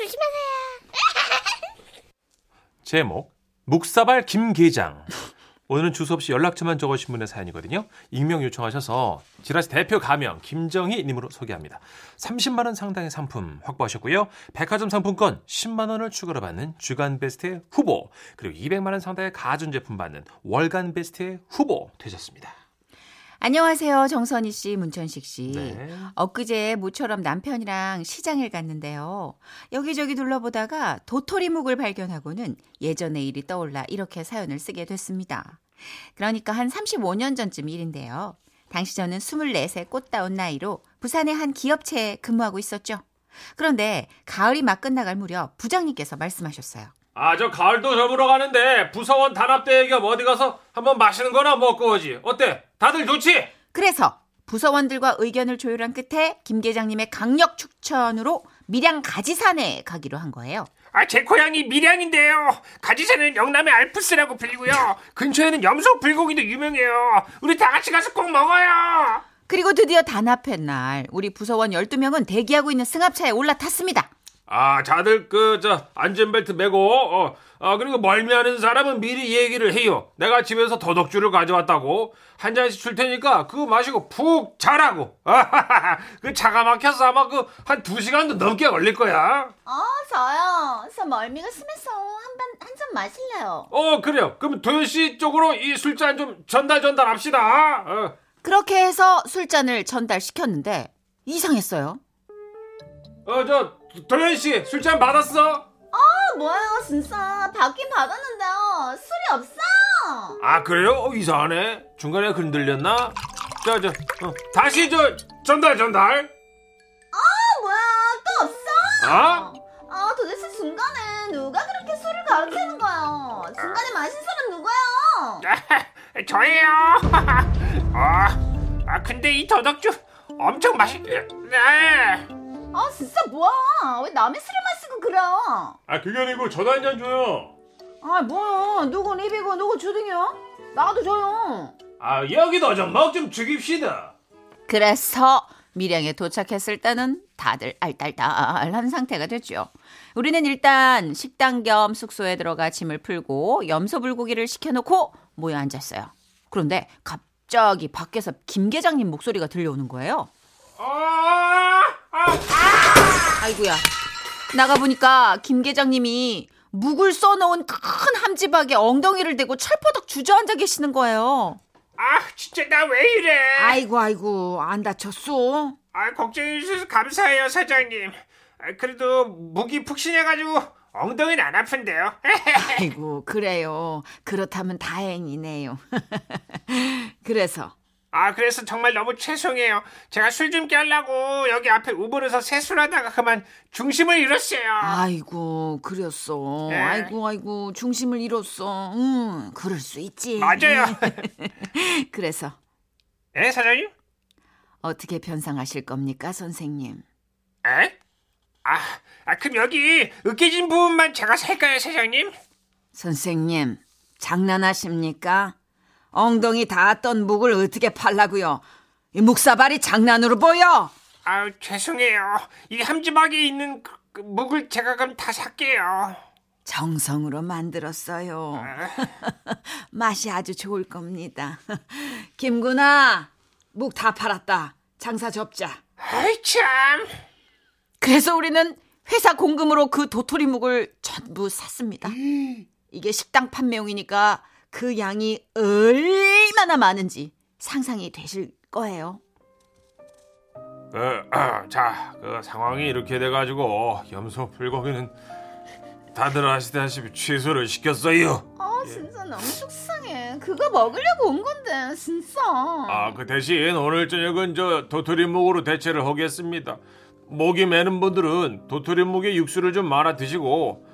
조심하세요. 제목 묵사발 김계장 오늘은 주소 없이 연락처만 적으신 분의 사연이거든요. 익명 요청하셔서 지라시 대표 가명 김정희 님으로 소개합니다. 30만 원 상당의 상품 확보하셨고요. 백화점 상품권 10만 원을 추가로 받는 주간 베스트 후보 그리고 200만 원 상당의 가전 제품 받는 월간 베스트 후보 되셨습니다. 안녕하세요. 정선희 씨, 문천식 씨. 네. 엊그제 모처럼 남편이랑 시장을 갔는데요. 여기저기 둘러보다가 도토리묵을 발견하고는 예전의 일이 떠올라 이렇게 사연을 쓰게 됐습니다. 그러니까 한 35년 전쯤 일인데요. 당시 저는 24세 꽃다운 나이로 부산의 한 기업체에 근무하고 있었죠. 그런데 가을이 막 끝나갈 무렵 부장님께서 말씀하셨어요. 아, 저 가을도 접으러 가는데 부서원 단합대회 겸 어디 가서 한번 마시는 거나 먹고 오지. 어때? 다들 좋지? 그래서 부서원들과 의견을 조율한 끝에 김 계장님의 강력 추천으로 밀양 가지산에 가기로 한 거예요. 아, 제 고향이 밀양인데요. 가지산은 영남의 알프스라고 불리고요. 근처에는 염소 불고기도 유명해요. 우리 다 같이 가서 꼭 먹어요. 그리고 드디어 단합회 날 우리 부서원 12명은 대기하고 있는 승합차에 올라탔습니다. 아, 다들 그 저 안전벨트 매고 어, 아 그리고 멀미하는 사람은 미리 얘기를 해요. 내가 집에서 더덕주를 가져왔다고 한 잔씩 줄 테니까 그거 마시고 푹 자라고. 그 차가 막혀서 아마 그 한 두 시간도 넘게 걸릴 거야. 어, 저요. 저 멀미가 심해서 한잔 마실래요. 어 그래요. 그럼 도현 씨 쪽으로 이 술잔 좀 전달 전달합시다. 어. 그렇게 해서 술잔을 전달시켰는데 이상했어요. 어 저 도현 씨 술잔 받았어? 아, 뭐예요, 진짜. 받긴 받았는데요. 술이 없어. 아 그래요? 어, 이상하네. 중간에 흔들렸나? 저저 어, 다시 저 전달 전달. 아, 뭐야, 또 없어. 아? 아, 도대체 중간에 누가 그렇게 술을 가르치는 거예요? 중간에 마신 사람 누구예요? 저예요. 아, 아, 근데 이 더덕주 엄청 맛있, 네. 아, 진짜 뭐야. 왜 남의 술을 마시고 그래요? 아 그게 아니고 저도 한잔 줘요. 아, 뭐야. 누구 입이고 누구 주둥이요? 나도 줘요. 아 여기도 좀 먹 좀 죽입시다. 그래서 밀양에 도착했을 때는 다들 알딸딸한 상태가 됐죠. 우리는 일단 식당 겸 숙소에 들어가 짐을 풀고 염소 불고기를 시켜놓고 모여 앉았어요. 그런데 갑자기 밖에서 김 계장님 목소리가 들려오는 거예요. 아, 아, 아이고야. 나가보니까 김 계장님이 묵을 써놓은 큰 함지박에 엉덩이를 대고 철퍼덕 주저앉아 계시는 거예요. 아, 진짜 나 왜 이래? 아이고 아이고 안 다쳤어? 아, 걱정해 주셔서 감사해요, 사장님. 아, 그래도 목이 푹신해가지고 엉덩이는 안 아픈데요. 아이고 그래요. 그렇다면 다행이네요. 그래서 아, 그래서 정말 너무 죄송해요. 제가 술 좀 깨려고 여기 앞에 우물에서 세수하다가 그만 중심을 잃었어요. 아이고 그랬어. 네. 아이고 아이고 중심을 잃었어. 음 그럴 수 있지. 맞아요. 그래서 예, 사장님? 어떻게 변상하실 겁니까 선생님? 에? 아, 아, 그럼 여기 으깨진 부분만 제가 살까요, 사장님? 선생님 장난하십니까? 엉덩이 닿았던 묵을 어떻게 팔라고요? 이 묵사발이 장난으로 보여? 아유, 죄송해요. 이 함지박에 있는 그, 그 묵을 제가 그럼 다 살게요. 정성으로 만들었어요. 맛이 아주 좋을 겁니다. 김구나, 묵 다 팔았다. 장사 접자. 아이, 참. 그래서 우리는 회사 공금으로 그 도토리 묵을 전부 샀습니다. 이게 식당 판매용이니까 그 양이 얼마나 많은지 상상이 되실 거예요. 그, 아, 자, 그 상황이 이렇게 돼가지고 염소 불고기는 다들 아시다시피 취소를 시켰어요. 아 진짜 너무 속상해. 그거 먹으려고 온 건데 진짜. 아, 그 대신 오늘 저녁은 저 도토리묵으로 대체를 하겠습니다. 목이 매는 분들은 도토리묵에 육수를 좀 말아 드시고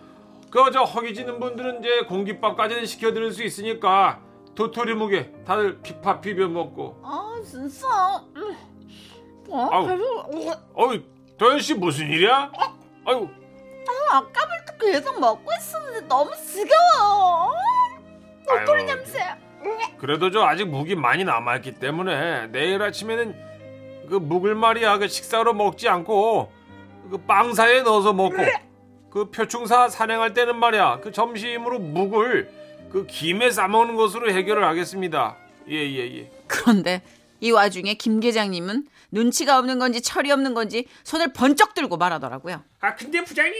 그 저 허기지는 분들은 이제 공깃밥까지는 시켜드릴 수 있으니까 도토리묵에 다들 피파 비벼 먹고. 아 진짜. 음. 어? 아우. 어이, 도현 씨 무슨 일이야? 아유, 아까부터 계속 먹고 있었는데 너무 지겨워. 도토리 아유, 냄새. 그래도 저 아직 묵이 많이 남아있기 때문에 내일 아침에는 그 묵을 말이야 그 식사로 먹지 않고 그 빵사에 넣어서 먹고 그 표충사 산행할 때는 말이야 그 점심으로 묵을 그 김에 싸먹는 것으로 해결을 하겠습니다. 예예 예. 그런데 이 와중에 김 계장님은 눈치가 없는 건지 철이 없는 건지 손을 번쩍 들고 말하더라고요. 아 근데 부장님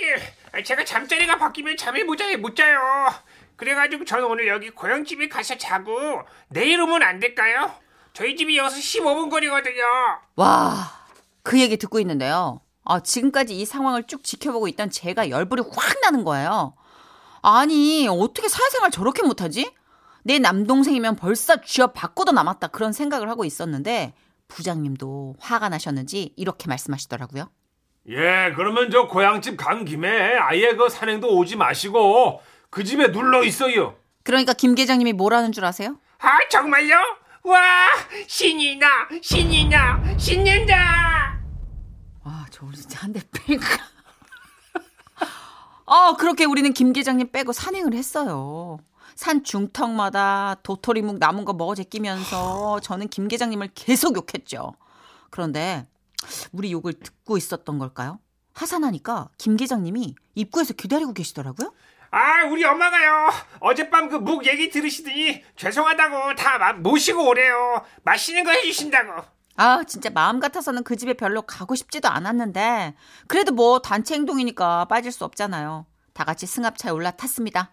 아, 제가 잠자리가 바뀌면 잠이 모자에 못 자요 그래가지고 저는 오늘 여기 고향집에 가서 자고 내일 오면 안 될까요? 저희 집이 여기서 15분 거리거든요 와, 그 얘기 듣고 있는데요. 아, 지금까지 이 상황을 쭉 지켜보고 있던 제가 열불이 확 나는 거예요. 아니, 어떻게 사회생활 저렇게 못하지? 내 남동생이면 벌써 쥐어 바꿔도 남았다 그런 생각을 하고 있었는데 부장님도 화가 나셨는지 이렇게 말씀하시더라고요. 예 그러면 저 고향집 간 김에 아예 그 산행도 오지 마시고 그 집에 눌러 있어요. 그러니까 김 계장님이 뭐라는 줄 아세요? 아 정말요? 와 신이 나 신이 나 신난다 아, 저 우리 진짜 한 대 뺄까? 아, 그렇게 우리는 김 계장님 빼고 산행을 했어요. 산 중턱마다 도토리묵 남은 거 먹어 제끼면서 저는 김 계장님을 계속 욕했죠. 그런데 우리 욕을 듣고 있었던 걸까요? 하산하니까 김 계장님이 입구에서 기다리고 계시더라고요. 아 우리 엄마가요 어젯밤 그 묵 얘기 들으시더니 죄송하다고 다 마- 모시고 오래요 맛있는 거 해주신다고 아, 진짜 마음 같아서는 그 집에 별로 가고 싶지도 않았는데, 그래도 뭐 단체 행동이니까 빠질 수 없잖아요. 다 같이 승합차에 올라탔습니다.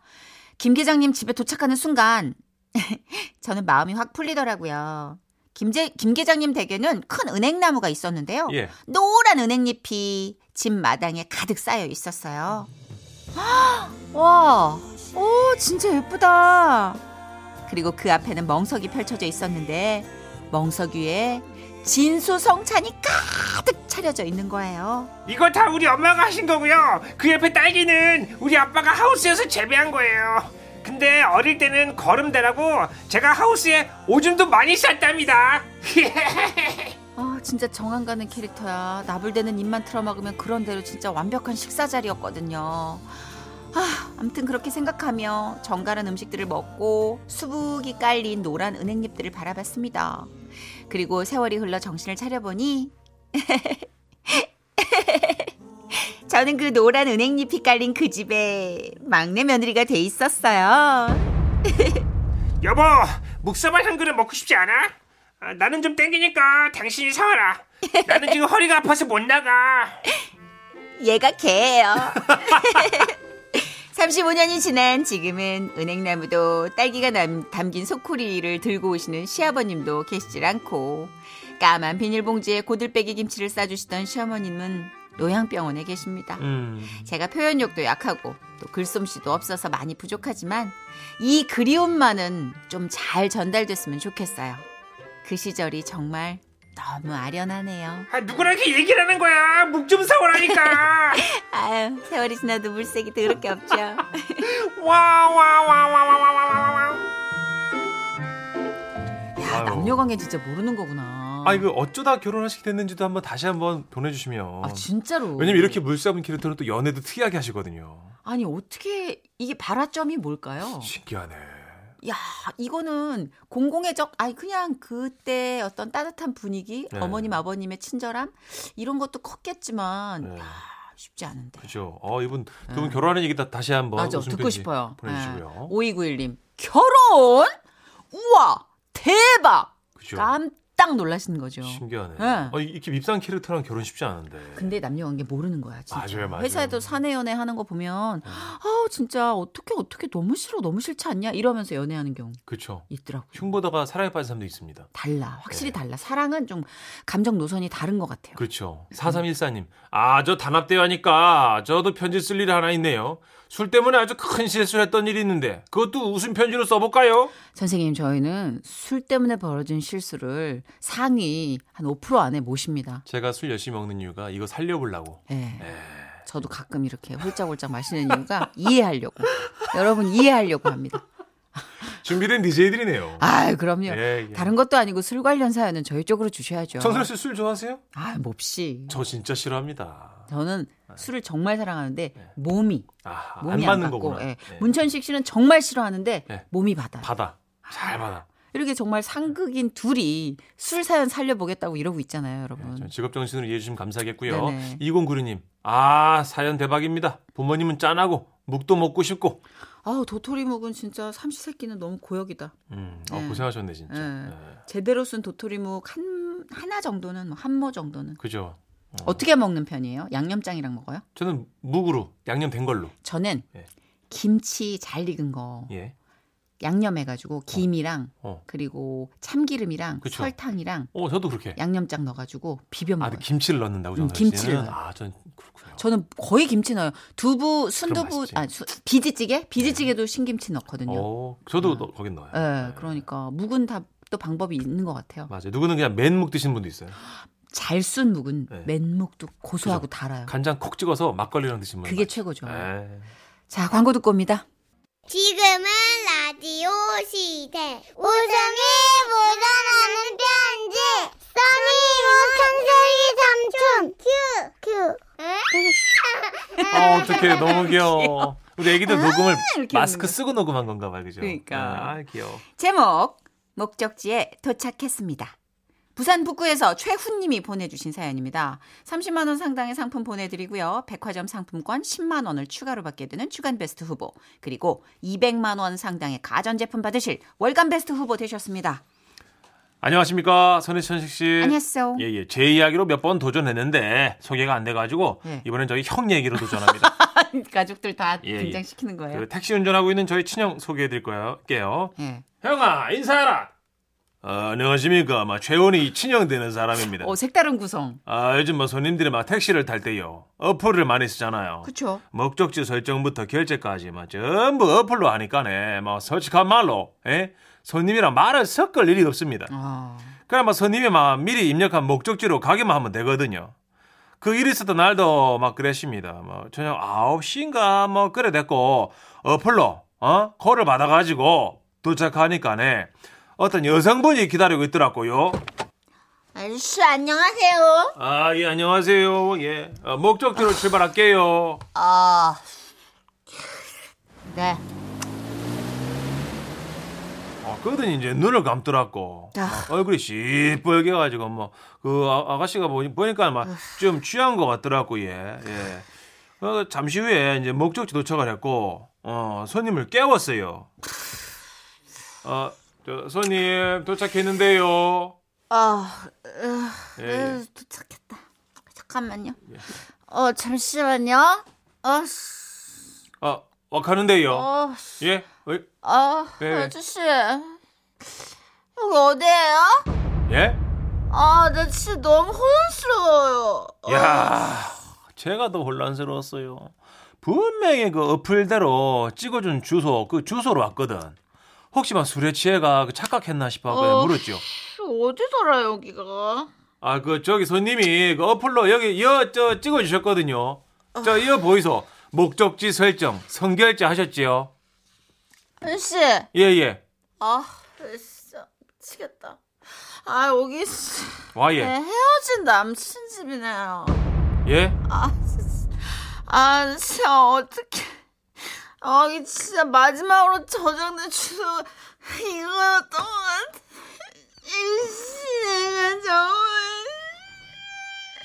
김 계장님 집에 도착하는 순간, 저는 마음이 확 풀리더라고요. 김제, 김 계장님 댁에는 큰 은행나무가 있었는데요. 예. 노란 은행잎이 집 마당에 가득 쌓여 있었어요. 와, 오, 진짜 예쁘다. 그리고 그 앞에는 멍석이 펼쳐져 있었는데, 멍석 위에 진수성찬이 가득 차려져 있는 거예요. 이거 다 우리 엄마가 하신 거고요 그 옆에 딸기는 우리 아빠가 하우스에서 재배한 거예요 근데 어릴 때는 걸음대라고 제가 하우스에 오줌도 많이 쌌답니다 아, 진짜 정안 가는 캐릭터야. 나불대는 입만 틀어먹으면 그런 대로 진짜 완벽한 식사 자리였거든요. 아, 아무튼 그렇게 생각하며 정갈한 음식들을 먹고 수북이 깔린 노란 은행잎들을 바라봤습니다. 그리고 세월이 흘러 정신을 차려보니 저는 그 노란 은행잎이 깔린 그 집에 막내 며느리가 돼 있었어요. 여보 묵사발 한 그릇 먹고 싶지 않아? 아, 나는 좀 땡기니까 당신이 사와라 나는 지금 허리가 아파서 못 나가 얘가 개예요. 35년이 지난 지금은 은행나무도 딸기가 남- 담긴 소쿠리를 들고 오시는 시아버님도 계시질 않고 까만 비닐봉지에 고들빼기 김치를 싸주시던 시어머님은 요양병원에 계십니다. 음. 제가 표현력도 약하고 또 글솜씨도 없어서 많이 부족하지만 이 그리움만은 좀 잘 전달됐으면 좋겠어요. 그 시절이 정말 너무 아련하네요. 아, 누구랑 이렇게 얘기를 하는 거야 묵 좀 사오라니까 아유, 세월이 지나도 물색이 더럽게 없죠. 와와와와와와와와 야, 아유. 남녀 관계 진짜 모르는 거구나. 아니 그 어쩌다 결혼하시게 됐는지도 한번 다시 한번 보내주시면. 아, 진짜로. 왜냐면 이렇게 물싸움 캐릭터는 또 연애도 특이하게 하시거든요. 아니, 어떻게 이게 발화점이 뭘까요? 신기하네. 야, 이거는 공공의 적, 아니, 그냥 그때 어떤 따뜻한 분위기, 네. 어머님, 아버님의 친절함, 이런 것도 컸겠지만, 네. 야, 쉽지 않은데. 그죠. 어 이분 두분 네. 결혼하는 얘기 다 다시 한번 맞아, 듣고 싶어요. 보내주시고요. 5291님, 결혼? 우와, 대박! 그죠. 깜 짝 놀라시는 거죠. 신기하네. 네. 어, 이렇게 밉상 캐릭터랑 결혼 쉽지 않은데. 근데 남녀 관계 모르는 거야, 진짜. 맞아요, 맞아요. 회사에도 사내 연애 하는 거 보면 아, 진짜 어떻게 어떻게 너무 싫어. 너무 싫지 않냐? 이러면서 연애하는 경우 그렇죠. 있더라고. 요 흉보다가 사랑에 빠진 사람도 있습니다. 달라. 확실히 네. 달라. 사랑은 좀 감정 노선이 다른 것 같아요. 그렇죠. 4314님. 아, 저 단합대회 하니까 저도 편지 쓸 일이 하나 있네요. 술 때문에 아주 큰 실수를 했던 일이 있는데 그것도 웃음 편지로 써볼까요? 선생님, 저희는 술 때문에 벌어진 실수를 상위 한 5% 안에 모십니다. 제가 술 열심히 먹는 이유가 이거 살려보려고. 예. 예. 저도 가끔 이렇게 홀짝홀짝 마시는 이유가 이해하려고. 여러분 이해하려고 합니다. 준비된 DJ들이네요. 아, 그럼요. 예, 예. 다른 것도 아니고 술 관련 사연은 저희 쪽으로 주셔야죠. 청소년 씨술 좋아하세요? 아, 몹시. 저 진짜 싫어합니다. 저는 술을 정말 사랑하는데 몸이 아, 안 몸이 안, 맞는 받고 거구나. 예. 예. 문천식 씨는 정말 싫어하는데 예. 몸이 받아요. 받아. 잘 받아. 이렇게 정말 상극인 둘이 술 사연 살려보겠다고 이러고 있잖아요, 여러분. 좀 직업 정신으로 이해해 주시면 감사하겠고요. 2096님. 아, 사연 대박입니다. 부모님은 짠하고 묵도 먹고 싶고. 아우 도토리 묵은 진짜 삼시세끼는 너무 고역이다. 음, 어, 네. 고생하셨네 진짜. 네. 네. 제대로 쓴 도토리 묵 한 하나 정도는 뭐 한모 정도는 그죠. 어떻게 먹는 편이에요? 양념장이랑 먹어요? 저는 묵으로 양념 된 걸로. 저는 예. 김치 잘 익은 거 예. 양념해가지고 김이랑 어. 그리고 참기름이랑 그쵸. 설탕이랑 어, 저도 그렇게. 양념장 넣어가지고 비벼 아, 먹어요. 근데 김치를 넣는다고 음, 저는. 김치를 넣어요. 아, 전 그렇군요. 저는 거의 김치 넣어요. 두부, 순두부. 아 수- 비지찌개, 비지찌개도 신김치 넣거든요. 어, 저도 넣- 거긴 넣어요. 예, 네. 그러니까 묵은 다 또 방법이 있는 것 같아요. 맞아요. 누구는 그냥 맨묵 드시는 분도 있어요. 잘 쑨 묵은 네. 맨묵도 고소하고 달아요. 간장 콕 찍어서 막걸리랑 드시면 그게 맛있어요. 최고죠. 에. 자, 광고 듣고 옵니다. 지금은 라디오 시대. 웃음이 묻어나는 편지. 선희 이모 천식이 삼촌. 큐, 큐. 아, 어떡해. 너무 귀여워. 우리 애기들 녹음을 이렇게 마스크. 쓰고 녹음한 건가 봐요. 그죠? 그러니까. 아, 귀여워. 제목 목적지에 도착했습니다. 부산 북구에서 최훈님이 보내주신 사연입니다. 30만 원 상당의 상품 보내드리고요. 백화점 상품권 10만 원을 추가로 받게 되는 주간 베스트 후보 그리고 200만 원 상당의 가전제품 받으실 월간 베스트 후보 되셨습니다. 안녕하십니까. 선혜천식 씨. 안녕하세요. 예, 예. 제 이야기로 몇 번 도전했는데 소개가 안 돼가지고 네. 이번엔 저희 형 얘기로 도전합니다. 가족들 다 예, 예. 등장시키는 거예요. 그 택시 운전하고 있는 저희 친형 소개해드릴 거예요. 예. 형아, 인사해라. 어, 안녕하십니까. 막 최원이 친형 되는 사람입니다. 어, 색다른 구성. 아, 요즘 뭐 손님들이 막 택시를 탈 때요. 어플을 많이 쓰잖아요. 그쵸? 목적지 설정부터 결제까지 막 전부 어플로 하니까네. 뭐 솔직한 말로, 예? 손님이랑 말을 섞을 일이 없습니다. 아, 그래, 막 손님이 막 미리 입력한 목적지로 가기만 하면 되거든요. 그 일이 있었던 날도 막 그랬습니다. 뭐 저녁 9시인가 뭐 그래 됐고 어플로 어? 콜을 받아가지고 도착하니까네 어떤 여성분이 기다리고 있더라고요. 아저씨, 안녕하세요. 아, 예, 안녕하세요. 예. 어, 목적지로 출발할게요. 아, 네. 어, 그러더니 이제 눈을 감더라고. 아. 막 얼굴이 시뻘게 가지고 뭐 그 아 가씨가 보니, 보니 까 막 좀 취한 것 같더라고 예. 예. 어, 잠시 후에 이제 목적지 도착을 했고 어, 손님을 깨웠어요. 어, 저 손님 도착했는데요. 아, 예, 예. 으, 도착했다. 잠깐만요. 어, 잠시만요. 어, 씨, 어, 와 가는데요. 어, 예? 어, 아, 네. 아저씨. 여기 어디예요? 예? 아, 나 진짜 너무 혼란스러워요. 야, 제가 더 혼란스러웠어요. 분명히 그 어플대로 찍어준 주소, 그 주소로 왔거든. 혹시 막 술에 취해가 그 착각했나 싶어 그냥 어. 물었죠. 어디더라, 여기가? 아, 그 저기 손님이 그 어플로 여기 여저 찍어주셨거든요. 저 이어 보이소. 목적지 설정, 선결제 하셨지요? 아저씨. 예, 예. 아, 진짜 미치겠다. 아, 여기 씨, 와, 내 예. 헤어진 남친 집이네요. 예? 아, 진짜. 아, 진짜 어떡해. 아, 이게 진짜 마지막으로 저장된 주소 이거였던 것 같아. 이씨, 내가 정말.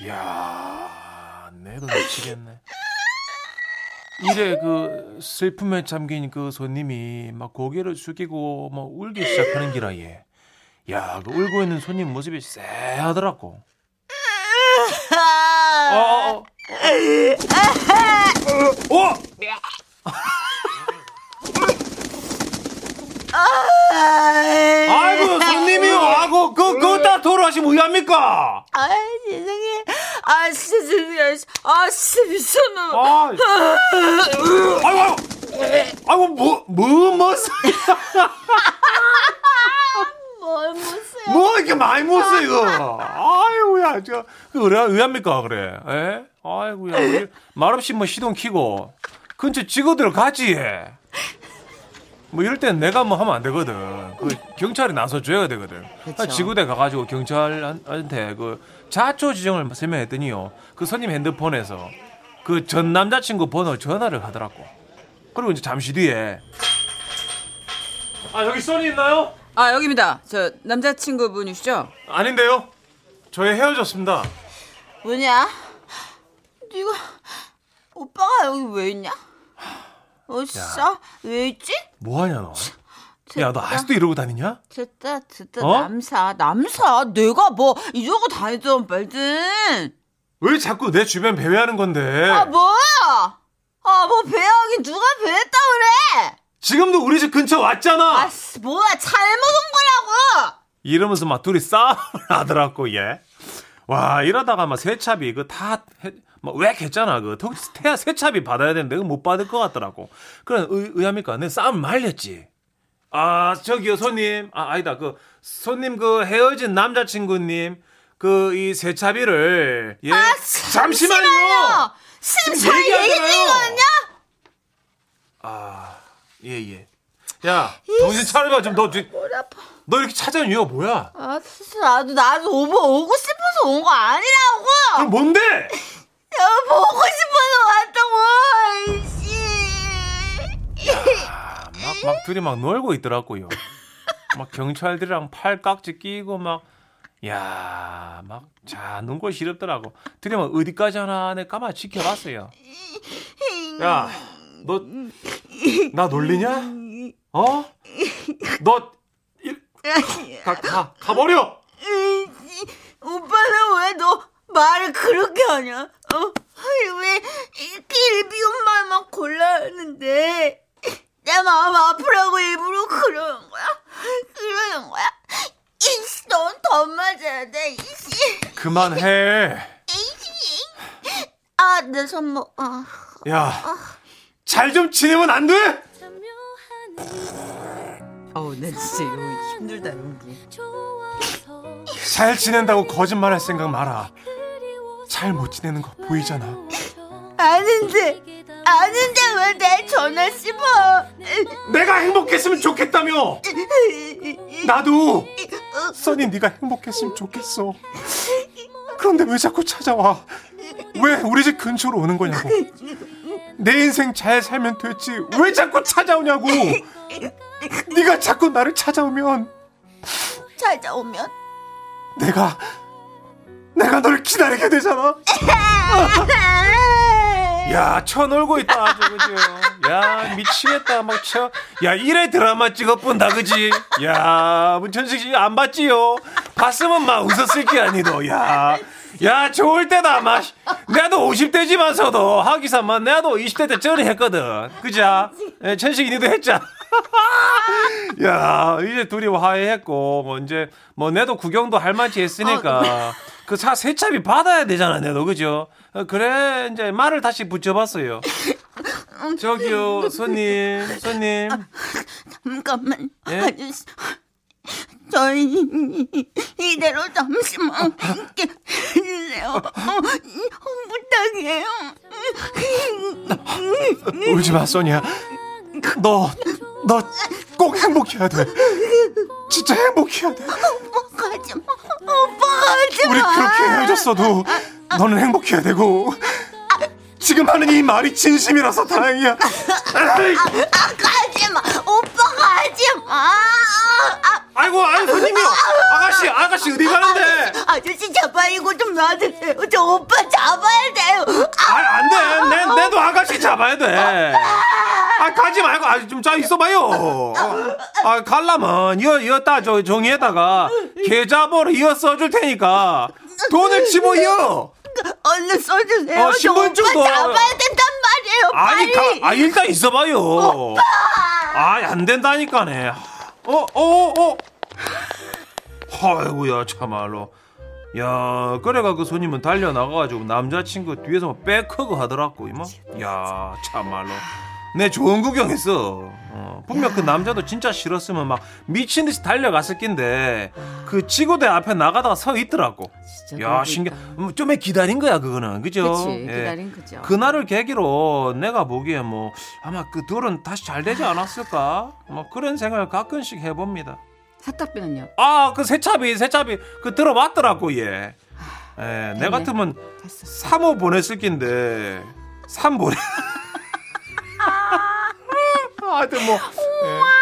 이야, 내도 미치겠네. 이래 그 슬픔에 잠긴 그 손님이 막 고개를 숙이고 막 울기 시작하는 기라 얘. 야, 그 울고 있는 손님 모습이 쎄하더라고. 어, 어, 어. 어, 어. 아이고 손님이요. 아이고 그 그다 돌아가시면 의합니까? 아, 죄송해. 아, 진짜 죄송해. 아, 진짜 미쳤나. 아, 아이고, 아이고, 아이고, 뭐, 뭐, 뭐, 뭘 못해요. 뭐 이렇게 많이 못써 이거. 아이고야, 저, 그 의뢰, 의합니까 그래? 에? 아이고야, 우리 말없이 뭐 시동 키고 근처 직원들 해. 뭐 이럴 땐 내가 뭐 하면 안 되거든. 그 경찰이 나서 줘야 되거든. 그쵸. 지구대 가가지고 경찰한테 그 자초 지정을 설명했더니요. 그 손님 핸드폰에서 그 전 남자친구 번호 전화를 하더라고. 그리고 이제 잠시 뒤에 아 여기 써니 있나요? 아 여기입니다. 저 남자친구 분이시죠? 아닌데요. 저희 헤어졌습니다. 뭐냐? 네가 오빠가 여기 왜 있냐? 어싸 왜 있지? 뭐하냐 너? 야 너 아직도 이러고 다니냐? 됐다 됐다 어? 남사 남사 내가 뭐 이러고 다니던 말든 왜 자꾸 내 주변 배회하는 건데? 아? 아뭐 배하긴 누가 배했다 그래? 지금도 우리 집 근처 왔잖아. 아 씨, 뭐야 잘못 온 거라고? 이러면서 막 둘이 싸움을 하더라고 얘. 와 이러다가 막 세차비 그다 막왜 했잖아 그 태아 세차비 받아야 되는데 못 받을 것 같더라고. 그래 의, 의합니까? 내 싸움 말렸지. 아 저기요 손님 아 아니다 그 손님 그 헤어진 남자친구님 그 이 세차비를 예 아, 잠시만요. 지금 잘 얘기. 중이거든요. 아 예 예. 야 정신 차려봐 좀너 이렇게 찾아온 이유가 뭐야? 아 나도 나도 오버 오고 싶어서 온 거 아니라고. 그럼 뭔데? 야 보고 싶어서 왔다고. 아, 막, 막 둘이 막 놀고 있더라고요. 막 경찰들이랑 팔깍지 끼고 막, 야, 막, 자, 눈꼴 시렵더라고. 막 어디까지 하나 내 까마 지켜봤어요. 야, 너, 나 놀리냐? 어? 너, 일, 가, 가, 가버려! 오빠는 왜 너 말을 그렇게 하냐? 어? 왜 이렇게 일비운 말만 골라 하는데 내 마음 아프라고 일부러 그러는 거야? 그러는 거야? 이씨, 넌더 맞아야 돼, 이씨. 그만해. 이씨. 아, 내 손목. 아. 야, 잘 좀 지내면 안 돼? 어우, 나 진짜 이거 힘들다, 연기. 잘 지낸다고 거짓말 할 생각 마라. 잘 못 지내는 거 보이잖아. 아는데, 아는데 왜 내 전화 씹어? 내가 행복했으면 좋겠다며! 나도! 써니 네가 행복했으면 좋겠어. 그런데 왜 자꾸 찾아와? 왜 우리 집 근처로 오는 거냐고. 내 인생 잘 살면 됐지. 왜 자꾸 찾아오냐고. 네가 자꾸 나를 찾아오면 찾아오면? 내가 내가 널 기다리게 되잖아. 야, 쳐놀고 있다, 아주, 그죠? 야, 미치겠다, 막 쳐. 야, 이래 드라마 찍어본다, 그지? 야, 문천식 씨 안 봤지요? 봤으면 막 웃었을 게 아니도, 야. 야, 좋을 때다, 막. 나도 50대지만서도, 하기사만, 나도 20대 때 전에 했거든. 그자? 예, 천식이 니도 했잖아. 야, 이제 둘이 화해했고, 뭐, 이제, 뭐, 내도 구경도 할 만치 했으니까, 그차 세차비 받아야 되잖아, 내도, 그죠? 어, 그래, 이제 말을 다시 붙여봤어요. 저기요, 손님, 손님. 잠깐만, 예? 아저씨. 저희 이대로 잠시만 함께 해주세요. 어, 부탁해요. 울지 마, 소니야. 너, 너 꼭 행복해야 돼. 진짜 행복해야 돼. 오빠 가지 마. 오빠 가지 마. 우리 그렇게 헤어졌어도 너는 행복해야 되고. 지금 하는 이 말이 진심이라서 다행이야. 아, 가지 마. 오빠 가지 마. 아, 아이고, 아이 손님이요. 아가씨, 아가씨 어디 가는데? 아저씨 제발 이거 좀 놔주세요. 저 오빠 잡아야 돼요. 아, 안 돼. 내, 내도 아가씨 잡아야 돼. 아, 가지 말고, 아, 좀, 자, 있어봐요. 어, 아, 갈라면, 이어, 이었다, 저, 종이에다가, 계좌번호 이어 써줄 테니까, 돈을 집어이어. 얼른 써주세요. 어, 저 신분증도- 오빠 잡아야 된단 말이에요. 아니, 빨리. 가, 아, 일단 있어봐요. 아, 안 된다니까네. 어, 어, 어. 아이고야, 참말로. 야, 그래가 그 손님은 달려 나가가지고 남자친구 뒤에서 막 back hug 하더라고, 이모. 야, 참말로. 내 좋은 구경했어. 어, 분명 그 남자도 진짜 싫었으면 막 미친 듯이 달려갔을 낀데 그 지구대 앞에 나가다가 서 있더라고. 야, 신기. 음, 좀에 기다린 거야, 그거는. 그죠? 그치, 예. 기다린 그죠. 그날을 계기로 내가 보기에 뭐 아마 그 둘은 다시 잘 되지 않았을까? 뭐 그런 생각을 가끔씩 해 봅니다. 사탁비는요? 아, 그 세차비, 세차비 그 들어봤더라고 얘. 예, 내 같으면 됐어. 3호 보냈을 낀데 3 보내. 하여튼 뭐. 예.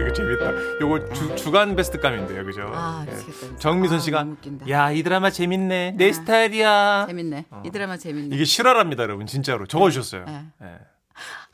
이거 재밌다. 요거 주, 주간 베스트감인데요, 그죠? 아, 예. 미치겠다. 정미선 아, 씨가 너무 웃긴다. 야, 이 드라마 재밌네. 내 스타일이야. 재밌네. 이 드라마 재밌네. 이게 실화랍니다, 여러분. 진짜로 적어 주셨어요. 네. 예.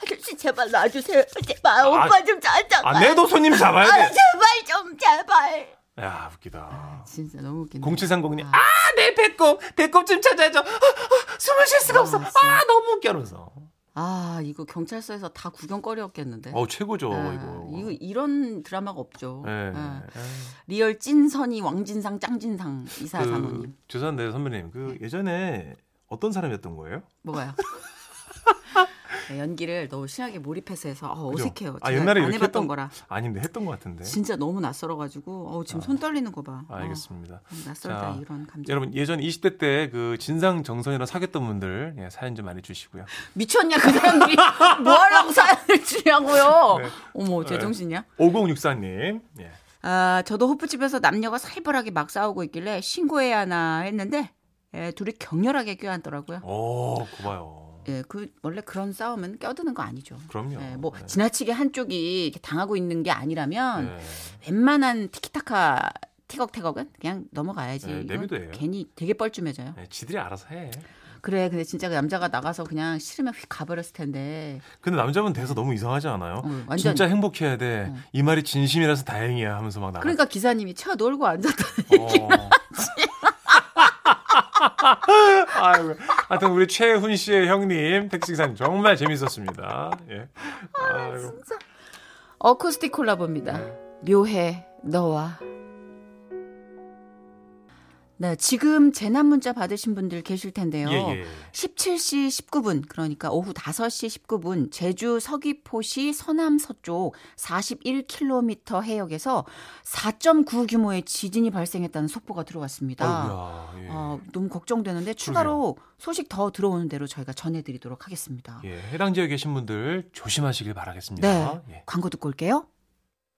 아저씨 제발 놔주세요. 제발 아, 오빠 좀 잡자. 아, 내도 손님 잡아야 아, 돼. 제발 좀 제발. 야, 웃기다. 진짜 너무 웃긴다. 0730님, 아, 내 배꼽, 배꼽 좀 찾아줘. 아, 아, 숨을 쉴 수가 없어. 아, 너무 웃겨. 하면서. 아, 이거 경찰서에서 다 구경거리였겠는데. 어, 최고죠, 아, 이거. 이거 이런 드라마가 없죠. 예. 아, 예. real 찐선이 왕진상 짱진상 이사 그, 사모님. 죄송한데, 선배님. 그 예전에 어떤 사람이었던 거예요? 뭐가요? 네, 연기를 너무 심하게 몰입해서 해서 어? 어색해요. 아, 옛날에 안 해봤던 했던- 거라 아닌데, 했던 것 같은데. 진짜 너무 낯설어가지고 어, 지금 손 떨리는 거 봐. 어, 알겠습니다. 낯설다 자, 이런 감정. 여러분 예전 20대 때 그 진상 정선이랑 사귀었던 분들 예, 사연 좀 많이 주시고요. 미쳤냐 그 사람들이 뭐하라고 사연을 주냐고요. 네. 어머 제정신이야? 5064님. 예. 아 저도 호프집에서 남녀가 살벌하게 막 싸우고 있길래 신고해야 하나 했는데 예, 둘이 격렬하게 껴안더라고요. 오, 고봐요. 예, 그 원래 그런 싸움은 껴드는 거 아니죠. 그럼요. 예, 뭐 네. 지나치게 한쪽이 이렇게 당하고 있는 게 아니라면 예. 웬만한 티키타카 티격태격은 그냥 넘어가야지. 네, 내비둬요. 괜히 되게 뻘쭘해져요. 예, 지들이 알아서 해. 그래, 근데 진짜 그 남자가 나가서 그냥 싫으면 휙 가버렸을 텐데. 근데 남자분 돼서 너무 이상하지 않아요? 어, 완전- 진짜 행복해야 돼. 어. 이 말이 진심이라서 다행이야 하면서 막 나가. 그러니까 기사님이 차 놀고 앉았다. 어. 아이고, 하여튼 우리 최훈 씨의 형님 택시 기사님 정말 재밌었습니다. 예. 아이고. 어쿠스틱 콜라보입니다. 묘해 너와. 네, 지금 재난 문자 받으신 분들 계실 텐데요. 예, 예. 17시 19분, 그러니까 오후 5시 19분, 제주 서귀포시 서남 서쪽 41km 해역에서 4.9 규모의 지진이 발생했다는 속보가 들어왔습니다. 아이고야. 예. 어, 너무 걱정되는데 추가로 소식 더 들어오는 대로 저희가 전해드리도록 하겠습니다. 예, 해당 지역에 계신 분들 조심하시길 바라겠습니다. 네, 예. 광고 듣고 올게요.